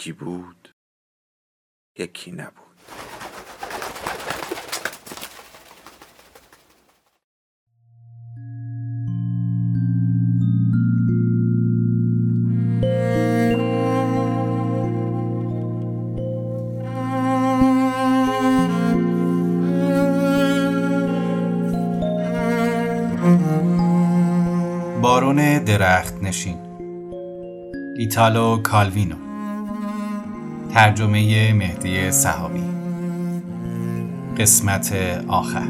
یکی بود یکی نبود. بارون درخت نشین ایتالو کالوینو. ترجمه مهدی صحابی قسمت آخر.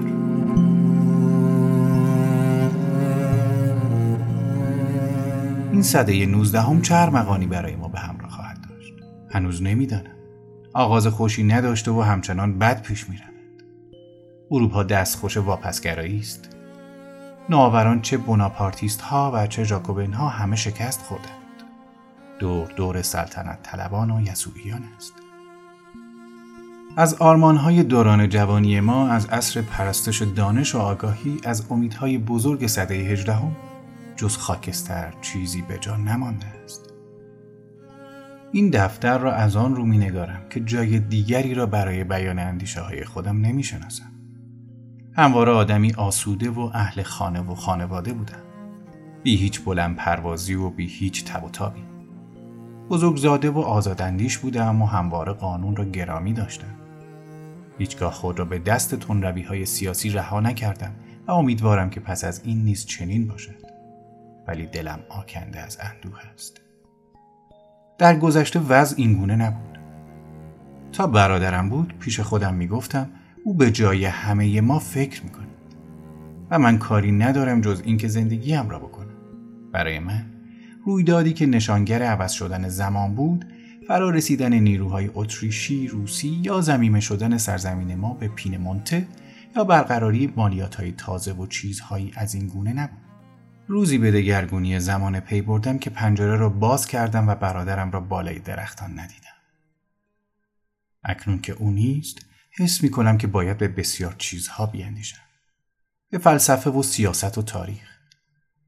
این صده 19 هم چه ارمغانی برای ما به همراه خواهد داشت. هنوز نمی‌دانم. آغاز خوشی نداشته و همچنان بد پیش می‌رود. اروپا دستخوش واپسگرایی است. نوآوران چه بناپارتیست ها و چه جاکوبین ها همه شکست خوردند. دور دور سلطنت طلبان و یسوعیان است. از آرمانهای دوران جوانی ما از عصر پرستش دانش و آگاهی از امیدهای بزرگ صده هجدهم جز خاکستر چیزی به جا نمانده است. این دفتر را از آن رو می نگارم که جای دیگری را برای بیان اندیشه های خودم نمی شناسم. همواره آدمی آسوده و اهل خانه و خانواده بودم. بی هیچ بلند پروازی و بی هیچ تب و تابی. بزرگزاده و آزاداندیش بودم و همواره قانون را گرامی داشتم. هیچگاه خود را به دست تنروی های سیاسی رها نکردم و امیدوارم که پس از این نیز چنین باشد. ولی دلم آکنده از اندوه است. در گذشته وضع اینگونه نبود. تا برادرم بود پیش خودم می‌گفتم او به جای همه ما فکر می‌کنه و من کاری ندارم جز اینکه زندگیم را بکنم. برای من رویدادی که نشانگر عوض شدن زمان بود فرا رسیدن نیروهای اتریشی، روسی یا زمیمه شدن سرزمین ما به پینمونته یا برقراری مالیات های تازه و چیزهایی از این گونه نبود. روزی به دگرگونی زمان پی بردم که پنجره را باز کردم و برادرم را بالای درختان ندیدم. اکنون که او نیست، حس می کنم که باید به بسیار چیزها بیاندیشم. به فلسفه و سیاست و تاریخ.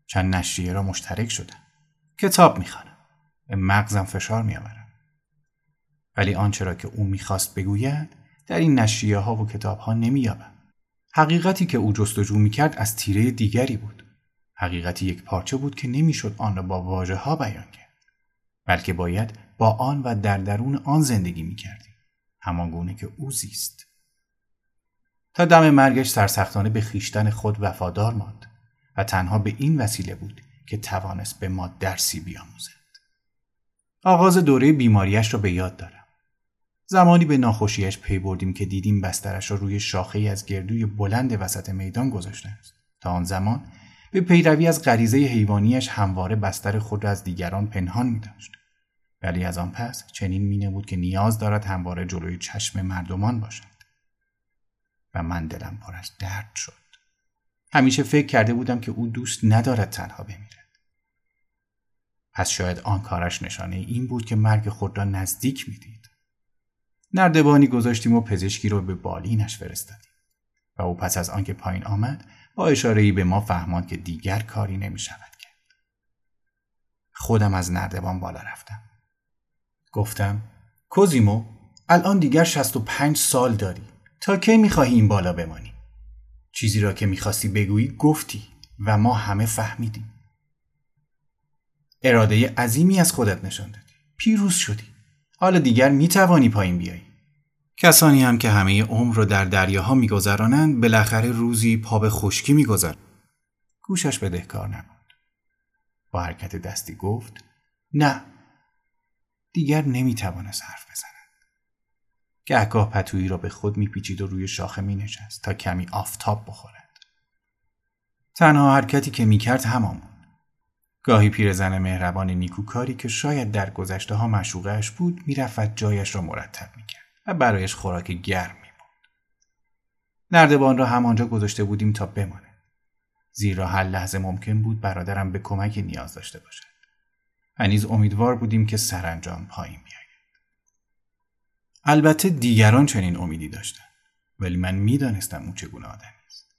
چند نشریه را مشترک شدم. کتاب می‌خوانم. به مغزم فشار میآورم. ولی آنچه را که او می‌خواست بگوید در این نشریه ها و کتاب ها نمییابم. حقیقتی که او جستجو می‌کرد از تیره دیگری بود. حقیقتی یک پارچه بود که نمی‌شد آن را با واژه ها بیان کرد. بلکه باید با آن و در درون آن زندگی می‌کردیم. همان گونه که او زیست. تا دم مرگش سرسختانه به خیشتن خود وفادار ماند و تنها به این وسیله بود که توانست به ما درسی بیاموزد. آغاز دوره بیماریش را به یاد دارم. زمانی به ناخوشیش پی بردیم که دیدیم بسترش را روی شاخه از گردوی بلند وسط میدان گذاشته است. تا آن زمان به پیروی از غریزه حیوانیش همواره بستر خود را از دیگران پنهان می داشت. ولی از آن پس چنین می بود که نیاز دارد همواره جلوی چشم مردمان باشد. و من دلم پر از درد شد. همیشه فکر کرده بودم که او دوست ندارد تنها بمیرد. پس شاید آن کارش نشانه این بود که مرگ خود را نزدیک می‌دید. نردبانی گذاشتیم و پزشکی رو به بالینش فرستادیم و او پس از آنکه پایین آمد با اشاره به ما فهماند که دیگر کاری نمی شود کرد. خودم از نردبان بالا رفتم. گفتم کوزیمو الان دیگر 65 سال داری. تا کی می‌خواهی این بالا بمانی؟ چیزی را که می‌خواستی بگویی گفتی و ما همه فهمیدیم. اراده عظیمی از خودت نشان دادی. پیروز شدی. حالا دیگر می‌توانی پایین بیایی. کسانی هم که همه عمر رو در دریاها میگذرانند بالاخره روزی پا به خشکی میگذر. گوشش بدهکار نبود. با حرکت دستی گفت نه دیگر نمی‌توانست حرف بزند. گهگاه پتویی را به خود میپیچید و روی شاخه مینشست تا کمی آفتاب بخورد. تنها حرکتی که می‌کرد همان بود. گاهی پیرزن مهربان نیکوکاری که شاید در گذشته ها مشوقش بود می‌رفت جایش را مرتب می‌کرد و برایش خوراک گرم میبود. نردبان را همانجا گذاشته بودیم تا بمانه. زیرا هر لحظه ممکن بود برادرم به کمک نیاز داشته باشد. و امیدوار بودیم که سرانجام پایین بیاید. البته دیگران چنین امیدی داشتند ولی من می‌دانستم او چگونه آدمی است.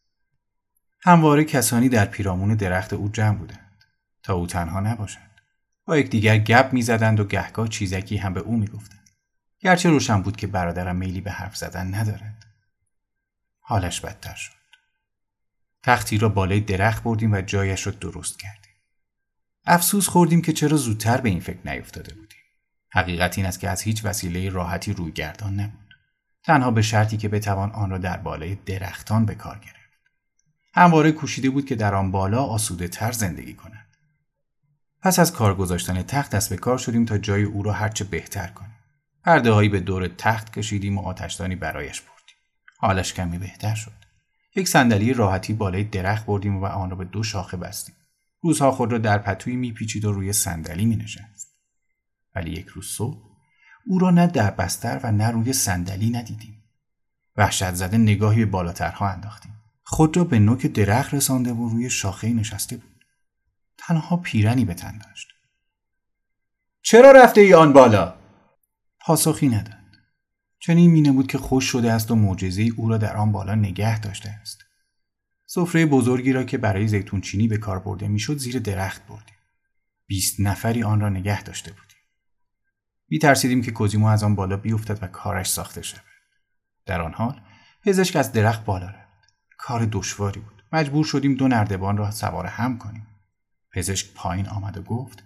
همواره کسانی در پیرامون درخت او جمع بودند تا او تنها نباشد. با یکدیگر گپ می‌زدند و گهگاه چیزکی هم به او می‌گفتند. گرچه روشن بود که برادرم میلی به حرف زدن ندارد. حالش بدتر شد. تختی را بالای درخت بردیم و جایش را درست کردیم. افسوس خوردیم که چرا زودتر به این فکر نیفتاده بودیم. حقیقت این است که از هیچ وسیله راحتی رویگردان نبود. تنها به شرطی که بتوان آن را در بالای درختان به کار گرفت. همواره کوشیده بود که در آن بالا آسوده تر زندگی کند. پس از کار گذاشتن تخت دست به کار شدیم تا جای او را هرچه بهتر کنیم. پرده به دور تخت کشیدیم و آتشدانی برایش بردیم. حالش کمی بهتر شد. یک صندلی راحتی بالای درخت بردیم و آن را به دو شاخه بستیم. روزها خود را در پتوی میپیچید و روی صندلی مینشست. ولی یک روز صبح او را نه در بستر و نه روی صندلی ندیدیم. وحشت زده نگاهی به بالاترها انداختیم. خود را به نوک درخت رسانده و روی شاخه نشسته بود. تنها پیرنی به تن داشت. چرا رفته ای آن بالا؟ پاسخی نداد. چنین مینه بود که خوش شده است و معجزه او را در آن بالا نگه داشته است. سفره بزرگی را که برای زیتون چینی به کار برده می‌شد زیر درخت بردیم. بیست نفری آن را نگه داشته بودیم. می ترسیدیم که کوزیمو از آن بالا بیفتد و کارش ساخته شود. در آن حال پزشک از درخت بالا رفت. کار دشواری بود. مجبور شدیم دو نردبان را سوار هم کنیم. پزشک پایین آمد و گفت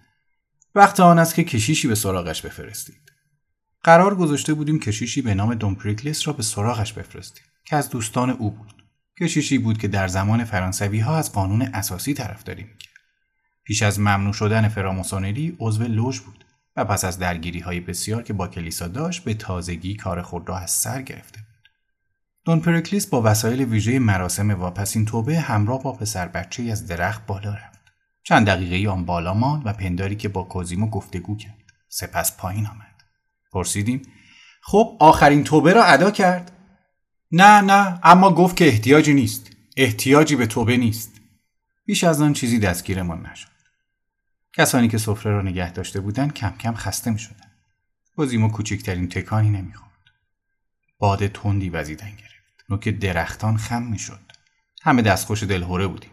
وقت آن است که کشیشی به سراغش بفرستید. قرار گذاشته بودیم کشیشی به نام دومپریکلس را به سراغش بفرستیم که از دوستان او بود. کشیشی بود که در زمان فرانسوی ها از قانون اساسی طرفداری می‌کرد. پیش از ممنوع شدن فراماسونری عضو لوژ بود و پس از درگیری های بسیار که با کلیسا داشت به تازگی کار خود را از سر گرفته بود. دون پرکلیس با وسایل ویژه مراسم واپسین توبه همراه با پسر بچه از درخت بالا رفت. چند دقیقه آن بالا ماند و پنداری که با کوزیمو گفتگو کرد. سپس پایین آمد. پرسیدیم خب آخرین توبه را ادا کرد؟ نه نه اما گفت که احتیاجی نیست. احتیاجی به توبه نیست. بیش از آن چیزی دستگیرمان نشد. کسانی که سفره را نگه داشته بودند کم کم خسته می شدن. کوزیمو کوچکترین تکانی نمی‌خورد. باد تندی وزیدن گرفت. نوک درختان خم می شد. همه دستخوش دلهوره بودیم.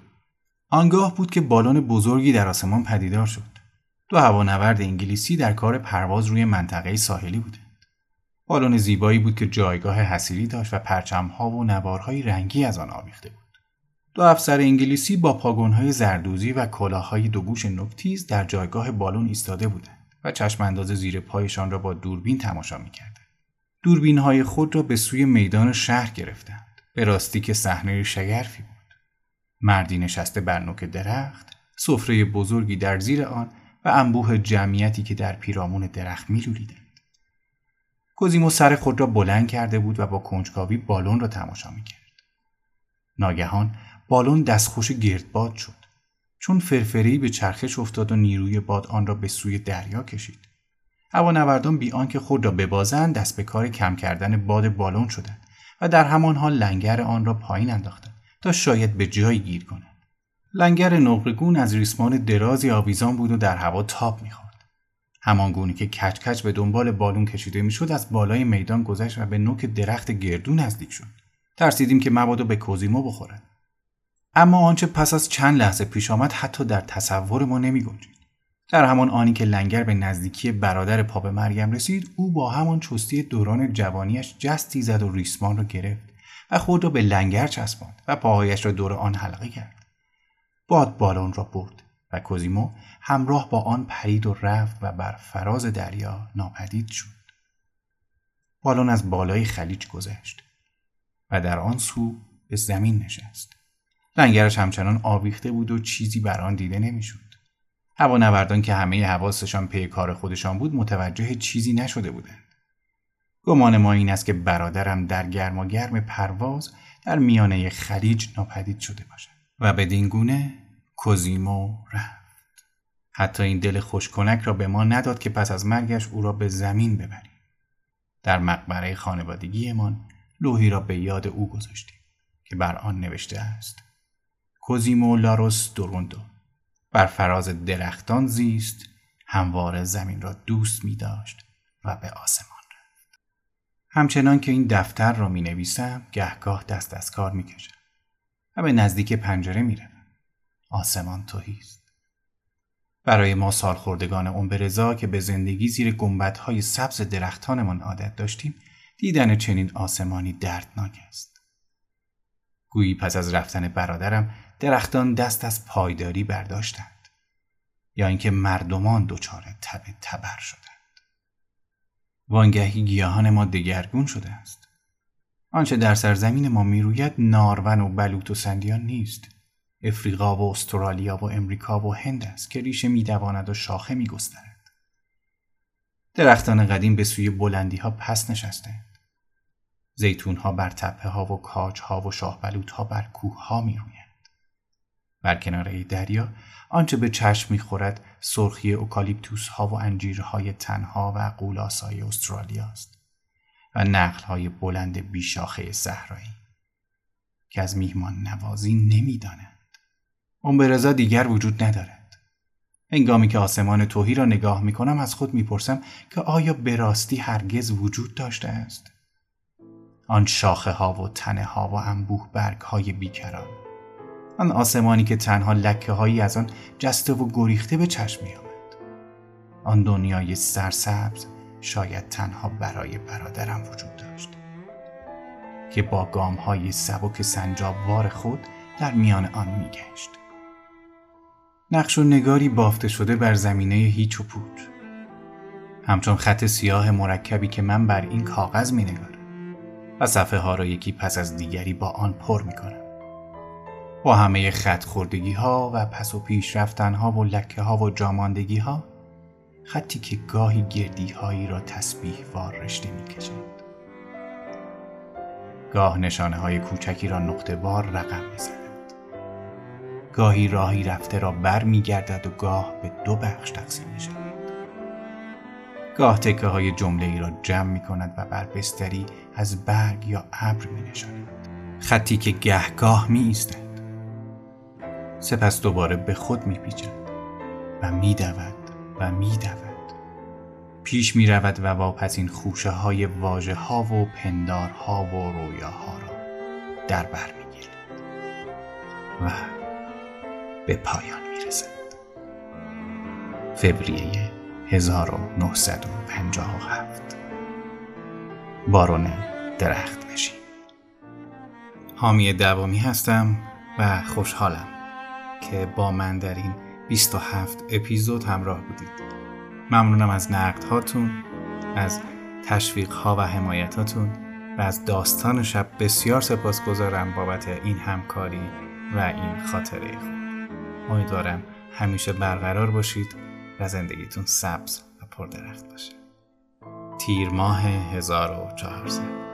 آنگاه بود که بالون بزرگی در آسمان پدیدار شد. دو هوانورد انگلیسی در کار پرواز روی منطقه ساحلی بودند. بالون زیبایی بود که جایگاه حسیری داشت و پرچمها و نوارهای رنگی از آن آویخته بود. دو افسر انگلیسی با پاگونهای زردوزی و کلاههای دوگوش نکتیز در جایگاه بالون ایستاده بودند و چشم انداز زیر پایشان را با دوربین تماشا می‌کردند. دوربین های خود را به سوی میدان شهر گرفتند. به راستی که صحنه شگرفی بود. مردی نشسته بر نوک درخت، سفره بزرگی در زیر آن و انبوه جمعیتی که در پیرامون درخت میلولیدند. کوزیمو سر خود را بلند کرده بود و با کنجکاوی بالون را تماشا می‌کرد. ناگهان بالون دستخوش گردباد شد. چون فرفری به چرخش افتاد و نیروی باد آن را به سوی دریا کشید. هوانوردان بی آنکه خود را ببازند دست به کار کم کردن باد بالون شدند و در همان حال لنگر آن را پایین انداختند تا شاید به جایی گیر کنند. لنگر نقرگون از ریسمان درازی آویزان بود و در هوا تاب می‌خورد. همان گونه که کچ کچ به دنبال بالون کشیده می‌شد از بالای میدان گذشت و به نوک درخت گردو نزدیک شد. ترسیدیم که مبادا به کوزیمو بخورد اما آنچه پس از چند لحظه پیش آمد حتی در تصور ما نمی گنجید. در همان آنی که لنگر به نزدیکی برادر پاپ مریم رسید او با همان چستی دوران جوانیش جستی زد و ریسمان را گرفت و خود را به لنگر چسباند و پاهایش را دور آن حلقه کرد. باد بالون را برد و کوزیمو همراه با آن پرید و رفت و بر فراز دریا ناپدید شد. بالون از بالای خلیج گذشت و در آن سو به زمین نشست. لنگرش همچنان آویخته بود و چیزی بر آن دیده نمی‌شد. هوانوردان که همه حواسشان پی کار خودشان بود متوجه چیزی نشده بودند. گمان ما این است که برادرم در گرم و گرم پرواز در میانه خلیج ناپدید شده باشد و بدین گونه کوزیمو رفت. حتی این دل خوشکنک را به ما نداد که پس از مرگش او را به زمین ببریم. در مقبره خانوادگیمان لوحی را به یاد او گذاشتیم که بر آن نوشته است کوزیمو لاروس دوروندو بر فراز درختان زیست همواره زمین را دوست می داشت و به آسمان رفت. همچنان که این دفتر را می نویسم گهگاه دست از کار می کشم و به نزدیک پنجره می. آسمان توهیست. برای ما سالخوردگان عمر که به زندگی زیر های سبز درختانمان عادت داشتیم دیدن چنین آسمانی دردناک است. گویی پس از رفتن برادرم درختان دست از پایداری برداشتند یا اینکه مردمان دچار تب تبر شدند. وانگهی گیاهان ما دگرگون شده است. آنچه در سرزمین ما می‌روید نارون و بلوط و سندیان نیست افریقا و استرالیا و امریکا و هند است که ریشه میدواند و شاخه میگسترد درختان قدیم به سوی بلندی ها پس نشستند زیتون ها بر تپه ها و کاج ها و شاه بلوط ها بر کوه ها می رویند. بر کناره دریا آنچه به چشم می‌خورد سرخی اوکالیپتوس ها و انجیرهای تنها و قولاسای استرالیا است و نقل های بلند بیشاخه صحرایی که از میهمان نوازی نمی‌دانند. امبرزا دیگر وجود ندارد. انگامی که آسمان توهی را نگاه می کنم از خود می‌پرسم که آیا به راستی هرگز وجود داشته است؟ آن شاخه ها و تنه ها و انبوه برگ های بیکران. آن آسمانی که تنها لکه هایی از آن جسته و گریخته به چشم می آمد. آن دنیای سرسبز شاید تنها برای برادرم وجود داشت. که با گام های سبک سنجابوار خود در میان آن میگشت. نقش و نگاری بافته شده بر زمینه هیچ و پوچ همچون خط سیاه مرکبی که من بر این کاغذ می نگارم و صفحه ها را یکی پس از دیگری با آن پر می کنم. با همه خط خوردگی ها و پس و پیش رفتن ها و لکه ها و جاماندگی ها خطی که گاهی گردی هایی را تسبیح وار رشته می کشند. گاه نشانه های کوچکی را نقطه بار رقم می گاهی راهی رفته را بر می گردد و گاه به دو بخش تقسیم می شود. گاه تکه های جمله ای را جمع می کند و بر بستری از برگ یا ابر می نشاند. خطی که گهگاه می ایستد. سپس دوباره به خود می پیچد و می دود و می دود. پیش می رود و واپس خوشه های واجه ها و پندار ها و رویاها را در بر می گیرد. و به پایان می‌رسد. فوریه 1957 بارون درخت نشین حامی دوامی هستم و خوشحالم که با من در این 27 اپیزود همراه بودید. ممنونم از نقد هاتون از تشویق ها و حمایتاتون و از داستان شب. بسیار سپاسگزارم بابت این همکاری و این خاطره. خوب امیدوارم همیشه برقرار باشید و زندگیتون سبز و پردرخت باشه. تیر ماه 1400「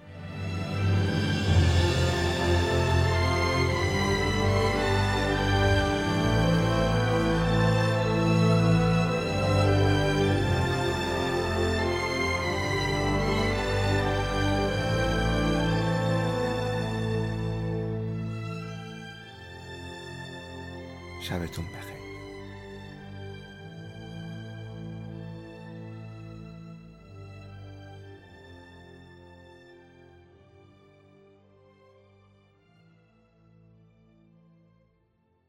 شبتون بخیر.